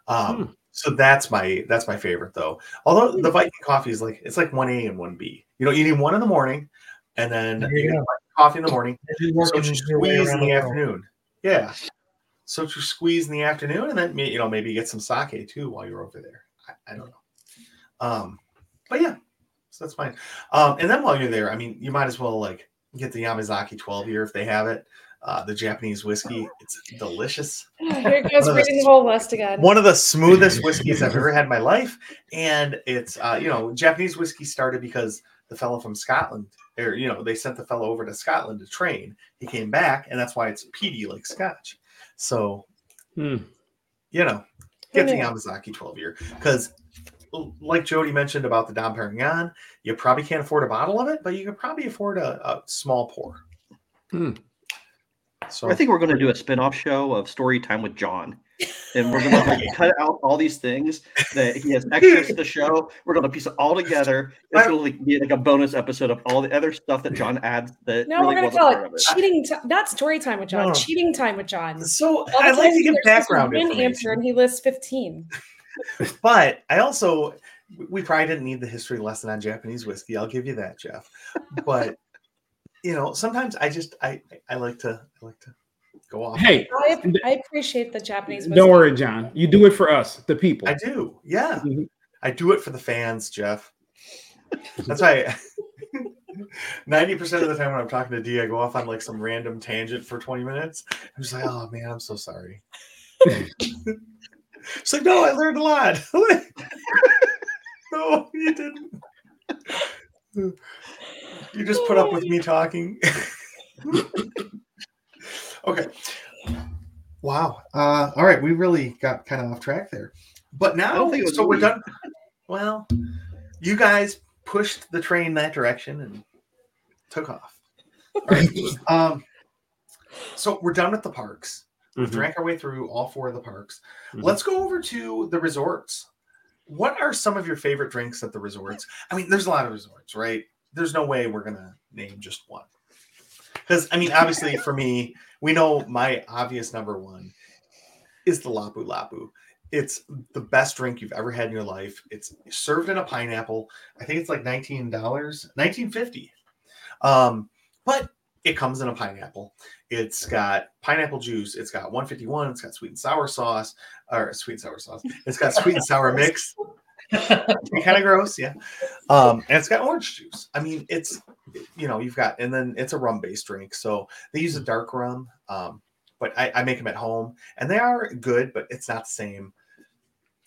Um, Hmm. So that's my that's my favorite though. Although the Viking coffee is like it's like one A and one B. You know, you need one in the morning, and then you coffee in the morning. So working you your way squeeze in the the afternoon. Yeah. So to squeeze in the afternoon, and then you know maybe get some sake too while you're over there. I, I don't know. Um, but yeah, so that's fine. Um, and then while you're there, I mean, you might as well like get the Yamazaki 12 year if they have it. Uh, the Japanese whiskey, it's delicious. Here goes One of the- reading the whole list again. One of the smoothest whiskeys I've ever had in my life. And it's, uh, you know, Japanese whiskey started because the fellow from Scotland, or, you know, they sent the fellow over to Scotland to train. He came back, and that's why it's peaty like scotch. So, Hmm. you know, get the? Yamazaki 12 year because, like Jody mentioned about the Dom Perignon, you probably can't afford a bottle of it, but you can probably afford a, a small pour. Hmm. So I think we're going to do a spin-off show of story time with John. And we're going to like, cut out all these things that he has extras to the show. We're going to piece it all together. It's going to be like a bonus episode of all the other stuff that John adds that no, really we're gonna call it it. cheating. T- not story time with John. No. Cheating time with John. so All the I'd like to give background one information. answer, and he lists fifteen. But I also, we probably didn't need the history lesson on Japanese whiskey. I'll give you that, Jeff. But you know, sometimes I just I I like to I like to go off. Hey, I, I appreciate the Japanese. don't worry, John. You do it for us, the people. I do, yeah. Mhm. I do it for the fans, Jeff. That's why. Ninety percent of the time when I'm talking to D, I go off on like some random tangent for twenty minutes. I'm just like, oh man, I'm so sorry. It's like, no, I learned a lot. no, you didn't. You just put up with me talking. okay. Wow. Uh, all right. We really got kind of off track there. But now, so we're done. Well, you guys pushed the train that direction and took off. All right. um, so we're done with the parks. We've Mhm. drank our way through all four of the parks. Mhm. Let's go over to the resorts. What are some of your favorite drinks at the resorts? I mean, there's a lot of resorts, right? There's no way we're gonna name just one. Because I mean, obviously, for me, we know my obvious number one is the Lapu Lapu. It's the best drink you've ever had in your life. It's served in a pineapple. I think it's like nineteen dollars, nineteen fifty. Um, but it comes in a pineapple. It's got pineapple juice. It's got 151. It's got sweet and sour sauce, or sweet and sour sauce. It's got sweet and sour mix. kind of gross, yeah. Um, and it's got orange juice. I mean, it's you know, you've got, and then it's a rum based drink. So they use a dark rum, um, but I, I make them at home, and they are good, but it's not the same.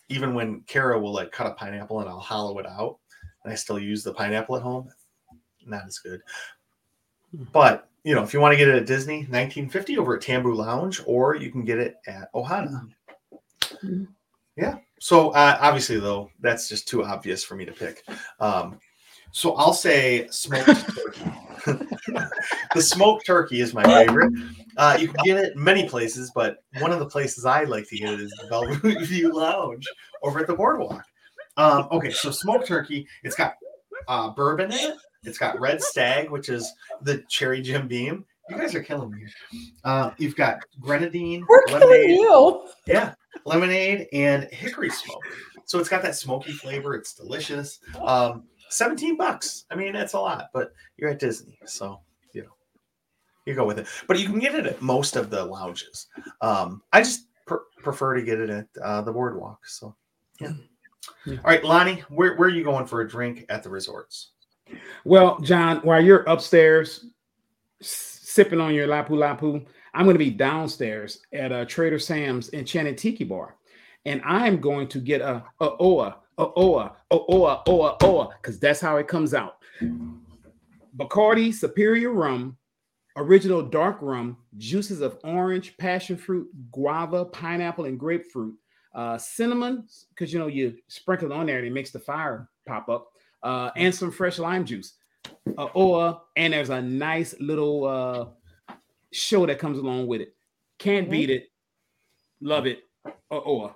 Even when Kara will like cut a pineapple and I'll hollow it out, and I still use the pineapple at home, not as good. But you know, if you want to get it at Disney, 1950 over at Tambu Lounge, or you can get it at Ohana. Mhm. Yeah. So uh, obviously, though, that's just too obvious for me to pick. Um, so I'll say smoked turkey. the smoked turkey is my favorite. Uh, you can get it many places, but one of the places I like to get it is the Bellevue View Lounge over at the Boardwalk. Um, okay, so smoked turkey. It's got uh, bourbon in it. It's got red stag, which is the cherry Jim Beam. You guys are killing me. Uh, you've got grenadine, We're killing lemonade, you. yeah, lemonade and hickory smoke. So it's got that smoky flavor. It's delicious. Um, 17 bucks. I mean, it's a lot, but you're at Disney, so you know you go with it. But you can get it at most of the lounges. Um, I just pr- prefer to get it at uh, the boardwalk. So yeah. Yeah. All right, Lonnie, where, where are you going for a drink at the resorts? Well, John, while you're upstairs sipping on your lapu lapu, I'm going to be downstairs at a Trader Sam's Enchanted Tiki Bar, and I'm going to get a a oa a oa a oa oa oa because that's how it comes out. Bacardi Superior Rum, original dark rum, juices of orange, passion fruit, guava, pineapple, and grapefruit. Uh, cinnamon, because you know you sprinkle it on there and it makes the fire pop up uh, and some fresh lime juice. a OA, and there's a nice little uh, show that comes along with it. Can't Mhm. beat it. Love it. A OA.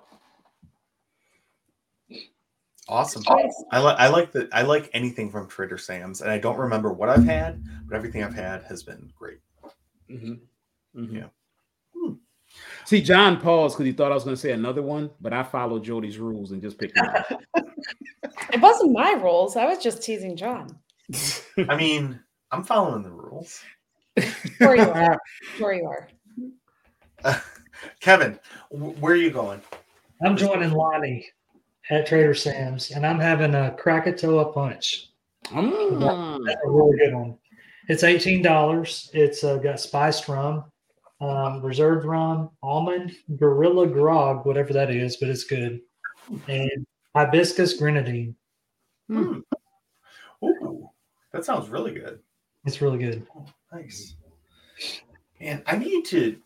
Awesome. Choice. I like I like the I like anything from Trader Sam's, and I don't remember what I've had, but everything I've had has been great. Mm-hmm. Mm-hmm. Yeah. See, John paused because he thought I was going to say another one, but I followed Jody's rules and just picked one. It wasn't my rules. I was just teasing John. I mean, I'm following the rules. Sure you are. Sure you are. Kevin, wh- where are you going? I'm joining Lonnie at Trader Sam's, and I'm having a Krakatoa punch. Mm. That's a really good one. It's eighteen dollars. It's uh, got spiced rum, um, reserved rum, almond, gorilla grog, whatever that is, but it's good, and hibiscus grenadine. Hmm. Ooh, that sounds really good. It's really good. Nice. And I need to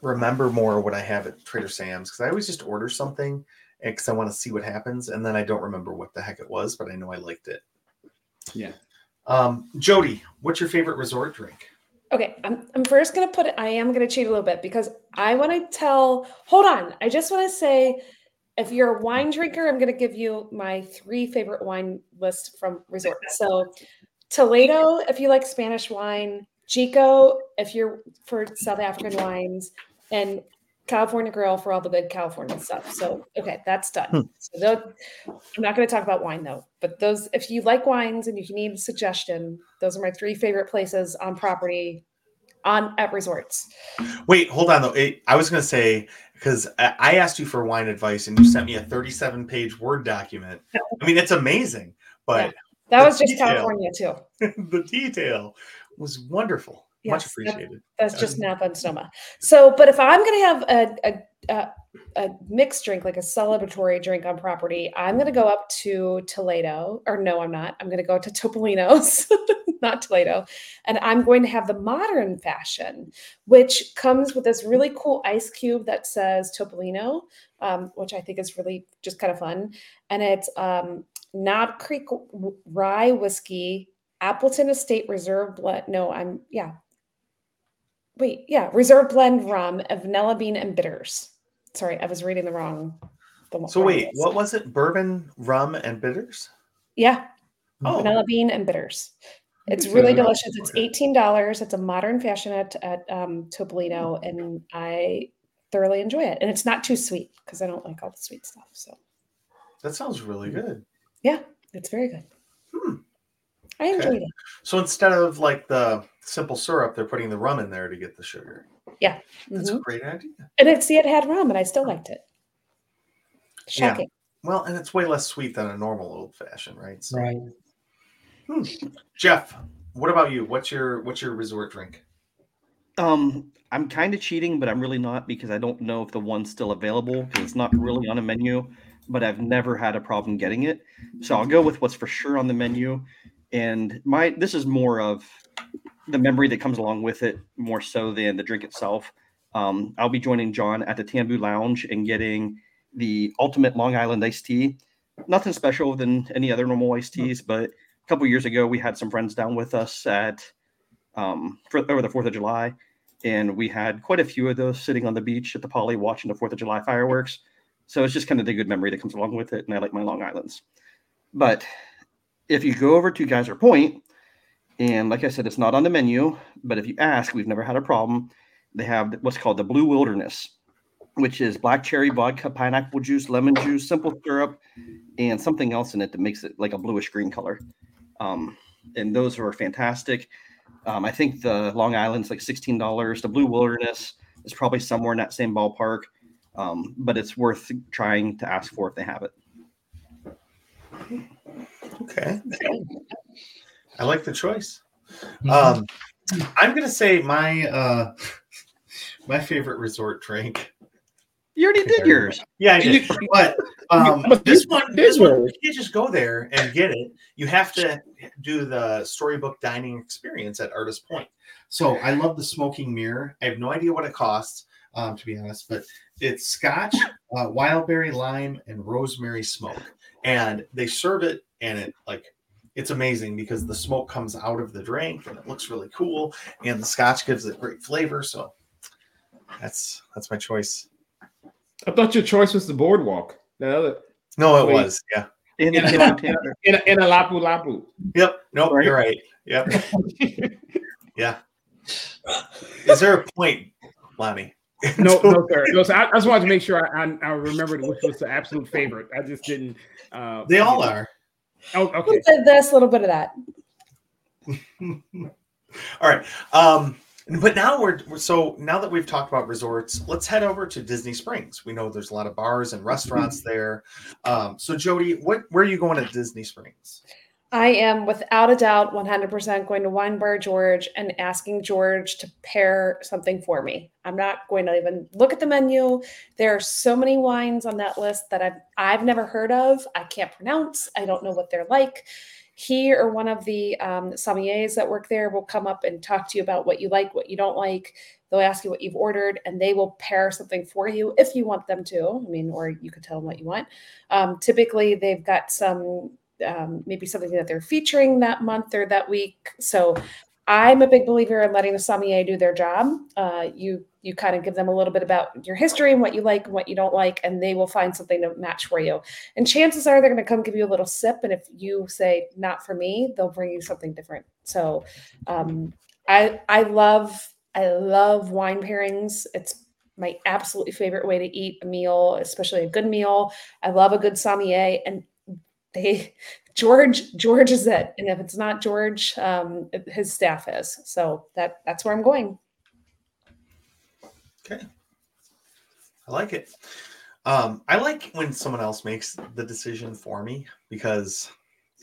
remember more what I have at Trader Sam's because I always just order something because I want to see what happens, and then I don't remember what the heck it was, but I know I liked it. Yeah. Um, Jody, what's your favorite resort drink? Okay, I'm, I'm first going to put it, I am going to cheat a little bit because I want to tell, hold on. I just want to say, if you're a wine drinker, I'm going to give you my three favorite wine list from resorts. So, Toledo, if you like Spanish wine, Jiko, if you're for South African wines, and California Grill for all the good California stuff. So, okay, that's done. Hmm. So, tho- I'm not going to talk about wine though, but those, if you like wines and you need a suggestion, those are my three favorite places on property on at resorts. Wait, hold on though. It, I was going to say because I I asked you for wine advice and you sent me a 37 page Word document. I mean, it's amazing, but That was just detail. California too. the detail was wonderful. Much Yes, that- appreciated. That's just Napa and Sonoma. So, but if I'm going to have a, a, a, a mixed drink, like a celebratory drink on property, I'm going to go up to Toledo, or no, I'm not. I'm going to go to Topolino's, not Toledo, and I'm going to have the modern fashion, which comes with this really cool ice cube that says Topolino, um, which I think is really just kind of fun, and it's um, Knob Creek Rye whiskey, Appleton Estate Reserve Blend. No, I'm yeah, Wait, yeah, reserve blend rum, a vanilla bean, and bitters. Sorry, I was reading the wrong. The So wrong wait, list. what was it? Bourbon, rum, and bitters? Yeah, Oh, vanilla bean and bitters. It's really delicious. It's eighteen dollars. It's a modern fashion at at um, Topolino, and I thoroughly enjoy it. And it's not too sweet because I don't like all the sweet stuff. So that sounds really good. Yeah, it's very good. I Okay. enjoyed it. So instead of like the simple syrup, they're putting the rum in there to get the sugar. Yeah. That's a Mhm. great idea. And it see it had rum, and I still liked it. Yeah. Shocking. Well, and it's way less sweet than a normal old fashioned, right? So, Right. Hmm. Jeff, what about you? What's your what's your resort drink? Um, I'm kind of cheating, but I'm really not because I don't know if the one's still available because it's not really on a menu. But I've never had a problem getting it, so I'll go with what's for sure on the menu. And my this is more of the memory that comes along with it, more so than the drink itself. Um, I'll be joining John at the Tambu Lounge and getting the ultimate Long Island iced tea. Nothing special than any other normal iced teas, but a couple years ago we had some friends down with us at um, for over the Fourth of July, and we had quite a few of those sitting on the beach at the Poly watching the Fourth of July fireworks. So it's just kind of the good memory that comes along with it, and I like my Long Islands. But if you go over to Geyser Point, and like I said, it's not on the menu, but if you ask, we've never had a problem. They have what's called the Blue Wilderness, which is black cherry vodka, pineapple juice, lemon juice, simple syrup, and something else in it that makes it like a bluish green color. Um, and those are fantastic. Um, I think the Long Island's like sixteen dollars. The Blue Wilderness is probably somewhere in that same ballpark, um, but it's worth trying to ask for if they have it. Okay. I like the choice. Mhm. Um, I'm gonna say my uh, my favorite resort drink. You already did yours. Yeah, I did. but um, this this- one, this this one, one- you can't just go there and get it. You have to do the storybook dining experience at Artist Point. So I love the smoking mirror. I have no idea what it costs, um, to be honest, but it's Scotch, uh, wildberry lime, and rosemary smoke, and they serve it, and it like it's amazing because the smoke comes out of the drink and it looks really cool, and the Scotch gives it great flavor. So that's that's my choice. I thought your choice was the boardwalk. The other No, it Wait. was. Yeah. In, in, in in, a, in a lapu lapu. Yep. Nope. Right. You're right. Yep. yeah. Is there a point, Lonnie? No, no, sir. No, sir. I, I just wanted to make sure I, I, I remembered which was the absolute favorite. I just didn't. Uh, They all are. Oh, A okay. little bit of this, a little bit of that. All right. Um, but now we're we're- so now that we've talked about resorts, let's head over to Disney Springs. We know there's a lot of bars and restaurants there. Um, so Jody, what where are you going at Disney Springs? I am without a doubt 100% going to Wine Bar George and asking George to pair something for me. I'm not going to even look at the menu. There are so many wines on that list that I've I've never heard of. I can't pronounce. I don't know what they're like. He or one of the um, sommeliers that work there will come up and talk to you about what you like, what you don't like. They'll ask you what you've ordered, and they will pair something for you if you want them to. I mean, or you could tell them what you want. Um, typically, they've got some um, maybe something that they're featuring that month or that week. So I'm a big believer in letting the sommelier do their job. Uh, you you kind of give them a little bit about your history and what you like and what you don't like, and they will find something to match for you. And chances are they're going to come give you a little sip, and if you say not for me, they'll bring you something different. So um, I I love I love wine pairings. It's my absolutely favorite way to eat a meal, especially a good meal. I love a good sommelier, and they George George is it, and if it's not George, um, his staff is. So that that's where I'm going. Okay. I like it. Um, I like when someone else makes the decision for me because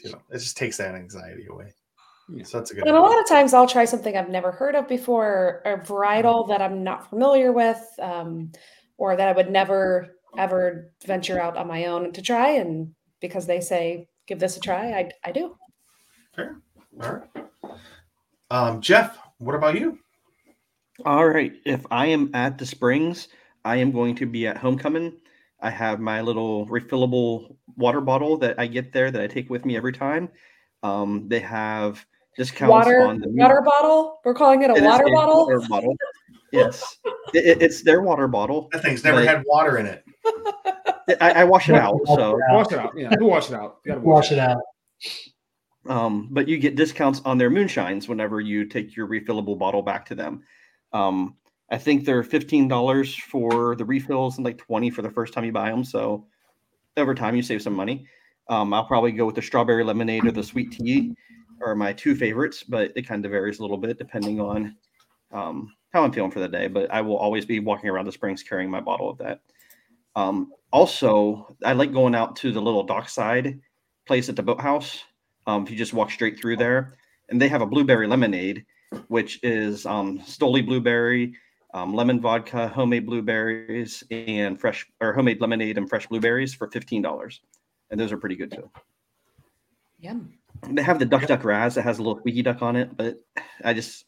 you know it just takes that anxiety away. Yeah. So that's a good. And a lot of times I'll try something I've never heard of before, or a varietal that I'm not familiar with, um, or that I would never ever venture out on my own to try. And because they say give this a try, I I do. Fair. All right. Um, Jeff, what about you? All right. If I am at the Springs, I am going to be at Homecoming. I have my little refillable water bottle that I get there that I take with me every time. Um, they have discounts Water on the water bottle. We're calling it a It is water bottle. water bottle. Yes, It- it- it's their water bottle. That thing's never Right. had water in it. I, I wash it out, so Wash it out. Yeah, you wash it out. You gotta Wash it out. um, but you get discounts on their moonshines whenever you take your refillable bottle back to them. Um, I think they're fifteen dollars for the refills and like twenty for the first time you buy them. So over time you save some money. Um, I'll probably go with the strawberry lemonade or the sweet tea, are my two favorites, but it kind of varies a little bit depending on um, how I'm feeling for the day. But I will always be walking around the springs carrying my bottle of that. Um, also, I like going out to the little dockside place at the boathouse. Um, if you just walk straight through there, and they have a blueberry lemonade, which is um, Stoli blueberry, um, lemon vodka, homemade blueberries, and fresh or homemade lemonade and fresh blueberries for fifteen dollars, and those are pretty good too. Yum. They have the Duck Duck Raz that has a little squeaky duck on it, but I just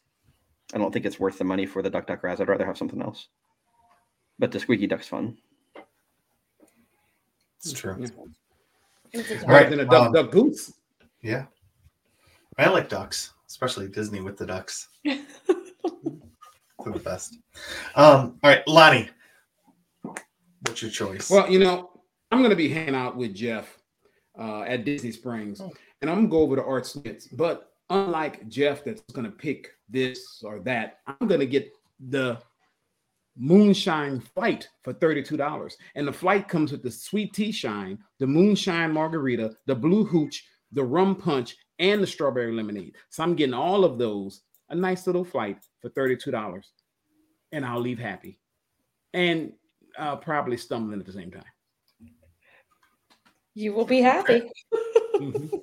I don't think it's worth the money for the Duck Duck Raz. I'd rather have something else. But the squeaky duck's fun. It's true. Yeah. It's All All right, right, then a duck, um, duck goose. Yeah. I like ducks, especially Disney with the ducks. They're the best. Um, all right, Lonnie. What's your choice? Well, you know, I'm going to be hanging out with Jeff uh, at Disney Springs, Oh. and I'm going to go over to Art Smith's. But unlike Jeff, that's going to pick this or that, I'm going to get the Moonshine Flight for $32. And the flight comes with the sweet tea shine, the Moonshine Margarita, the Blue Hooch, the Rum Punch, and the Strawberry Lemonade. So I'm getting all of those, a nice little flight for $32. And I'll leave happy. And uh, probably stumbling at the same time. You will be happy. Mhm. all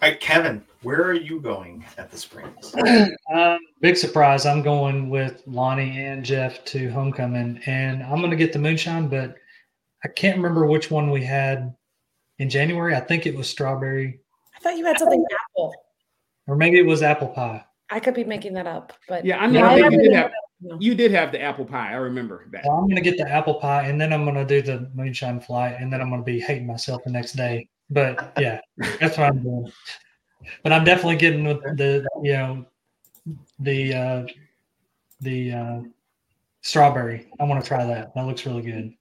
right, Kevin, where are you going at the Springs? Um, big surprise. I'm going with Lonnie and Jeff to homecoming, and I'm going to get the moonshine, but I can't remember which one we had in January. I think it was strawberry, I thought you had something apple. or maybe it was apple pie. I could be making that up, but Yeah, I know. Yeah, I I think you did have. No. You did have the apple pie. I remember that. Well, I'm gonna get the apple pie, and then I'm gonna do the moonshine flight, and then I'm gonna be hating myself the next day. But yeah, that's what I'm doing. But I'm definitely getting with the you know the uh, the uh, strawberry. I want to try that. That looks really good.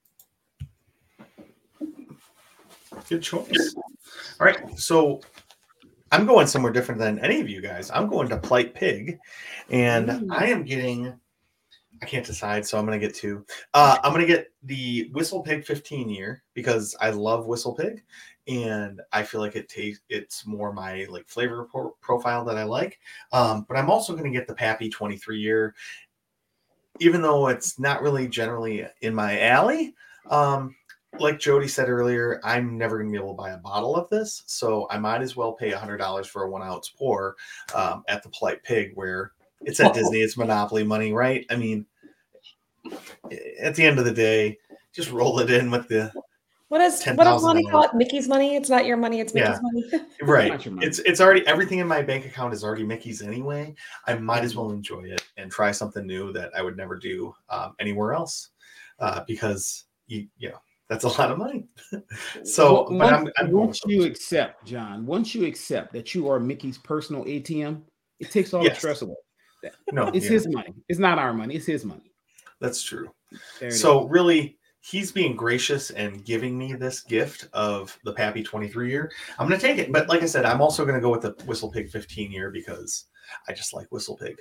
Good choice. All right, so I'm going somewhere different than any of you guys. I'm going to Polite Pig, and Ooh. I am getting. I can't decide, so I'm going to get two. Uh, I'm going to get the Whistle Pig 15 year because I love Whistle Pig, and I feel like it tastes. It's more my like flavor pro- profile that I like. Um, but I'm also going to get the Pappy 23 year, even though it's not really generally in my alley. Um, like Jody said earlier, I'm never going to be able to buy a bottle of this, so I might as well pay hundred dollars for a one ounce pour um, at the Polite Pig, where it's at Disney, it's Monopoly money, right? I mean, at the end of the day, just roll it in with the What is what does $10,000 money call it? Mickey's money. It's not your money. It's Mickey's Yeah. money. right. Not money. It's it's already everything in my bank account is already Mickey's anyway. I might as well enjoy it and try something new that I would never do um, anywhere else uh, because you you know that's a lot of money. so, Well, but I'm, once, I'm once you accept, John, once you accept that you are Mickey's personal ATM, it takes all Yes. the stress away. no, It's yeah, his money. It's not our money. It's his money. that's true. There it So is. really, he's being gracious and giving me this gift of the Pappy 23 year. I'm going to take it. But like I said, I'm also going to go with the Whistle Pig 15 year because I just like Whistle Pig.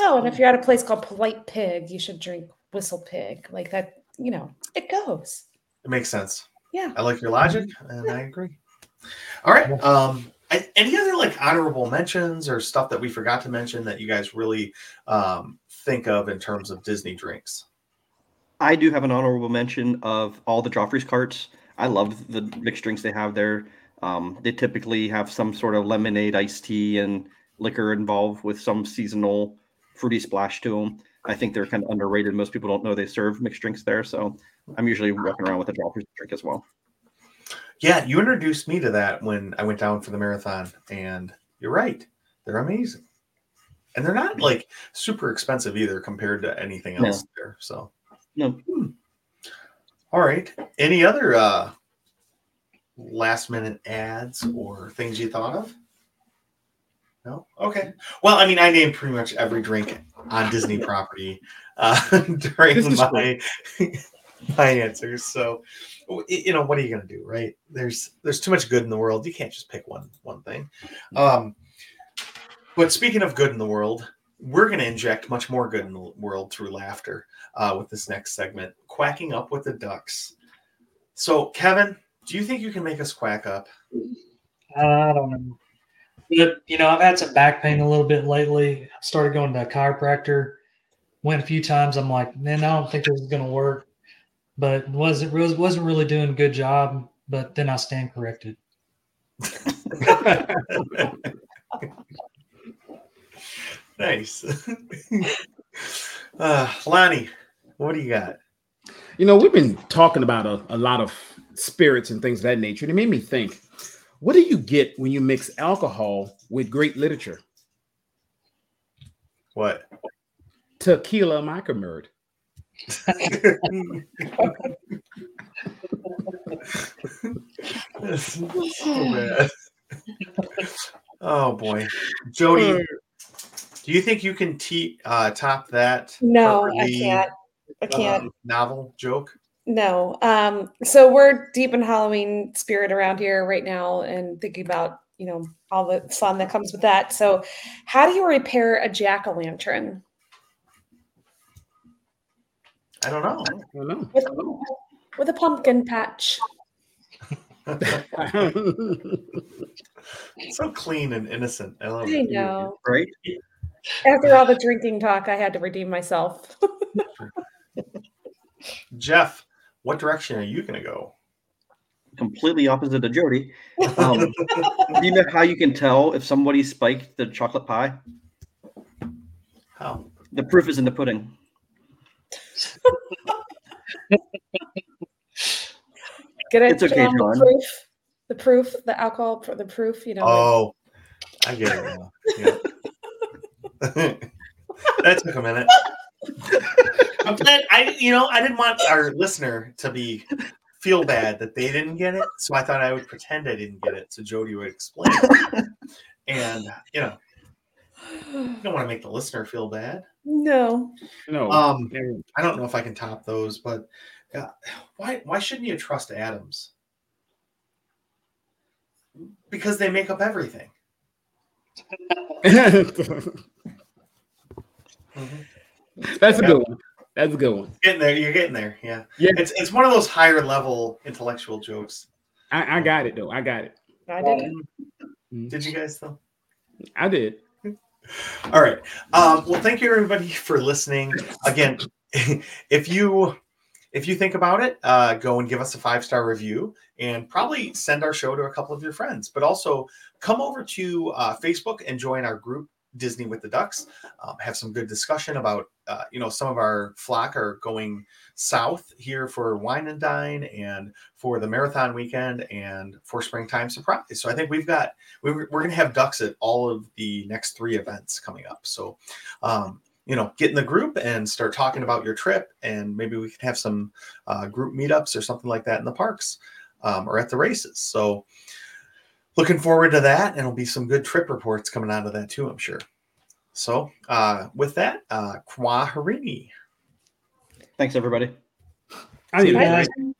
Oh, and if you're at a place called Polite Pig, you should drink Whistle Pig. Like that, you know, it goes. It makes sense. Yeah. I like your logic, and I agree. All right. Um, any other like honorable mentions or stuff that we forgot to mention that you guys really um, think of in terms of Disney drinks? I do have an honorable mention of all the Joffrey's carts. I love the mixed drinks they have there. Um, they typically have some sort of lemonade, iced tea, and liquor involved with some seasonal fruity splash to them. I think they're kind of underrated. Most people don't know they serve mixed drinks there, so I'm usually walking around with a Joffrey's drink as well. Yeah, you introduced me to that when I went down for the marathon, and you're right. They're amazing. And they're not like super expensive either compared to anything No. else there. So, No, all right. Any other uh last minute ads or things you thought of? No? Okay. Well, I mean, I named pretty much every drink on Disney property uh during my my answers. So you know, what are you gonna do, right? There's there's too much good in the world. You can't just pick one one thing. Um but speaking of good in the world, we're going to inject much more good in the world through laughter uh, with this next segment, quacking up with the ducks. So, Kevin, do you think you can make us quack up? I don't know. But, you know, I've had some back pain a little bit lately. I started going to a chiropractor. Went a few times. I'm like, man, I don't think this is going to work. But wasn't was wasn't really doing a good job. But then I stand corrected. nice. uh, Lonnie, what do you got? You know, we've been talking about a, a lot of spirits and things of that nature. And it made me think, what do you get when you mix alcohol with great literature? What? Tequila Mockingbird. This so oh boy, Jody, do you think you can te- uh, top that? No, I can't. I can't. um, novel joke. No. Um, so we're deep in Halloween spirit around here right now and thinking about, you know, all the fun that comes with that. So how do you repair a jack-o'-lantern? I don't know. I don't know. With, with a pumpkin patch. so clean and innocent. I love I it. know. right? After all the drinking talk, I had to redeem myself. Jeff, what direction are you going to go? Completely opposite of Jody. Um, do you know how you can tell if somebody spiked the chocolate pie? How? The proof is in the pudding. Get it? It's okay, Get John. The proof, the proof, the alcohol, the proof. You know. Oh, I get it now. Yeah. that took a minute. I'm glad I you know I didn't want our listener to be feel bad that they didn't get it, so I thought I would pretend I didn't get it so Jody would explain. it. and you know, you don't want to make the listener feel bad. No. No. Um, I don't know if I can top those, but uh, why why shouldn't you trust atoms? Because they make up everything. That's a good one. That's a good one. Getting there, you're getting there. Yeah, Yeah. It's it's one of those higher level intellectual jokes. I, I got it though. I got it. I didn't. Did you guys though? I did. All right. Um, well, thank you everybody for listening. Again, if you if you think about it, uh, go and give us a five star review and probably send our show to a couple of your friends. But also come over to uh, Facebook and join our group Disney with the Ducks. Um, have some good discussion about uh, you know some of our flock are going south here for wine and dine and for the marathon weekend and for springtime surprise. So I think we've got we're, we're going to have ducks at all of the next three events coming up. So, um, you know, get in the group and start talking about your trip, and maybe we can have some uh, group meetups or something like that in the parks um, or at the races. So, looking forward to that, and it'll be some good trip reports coming out of that too, I'm sure. So, uh, with that, uh, Kwa Harini. Thanks, everybody. I need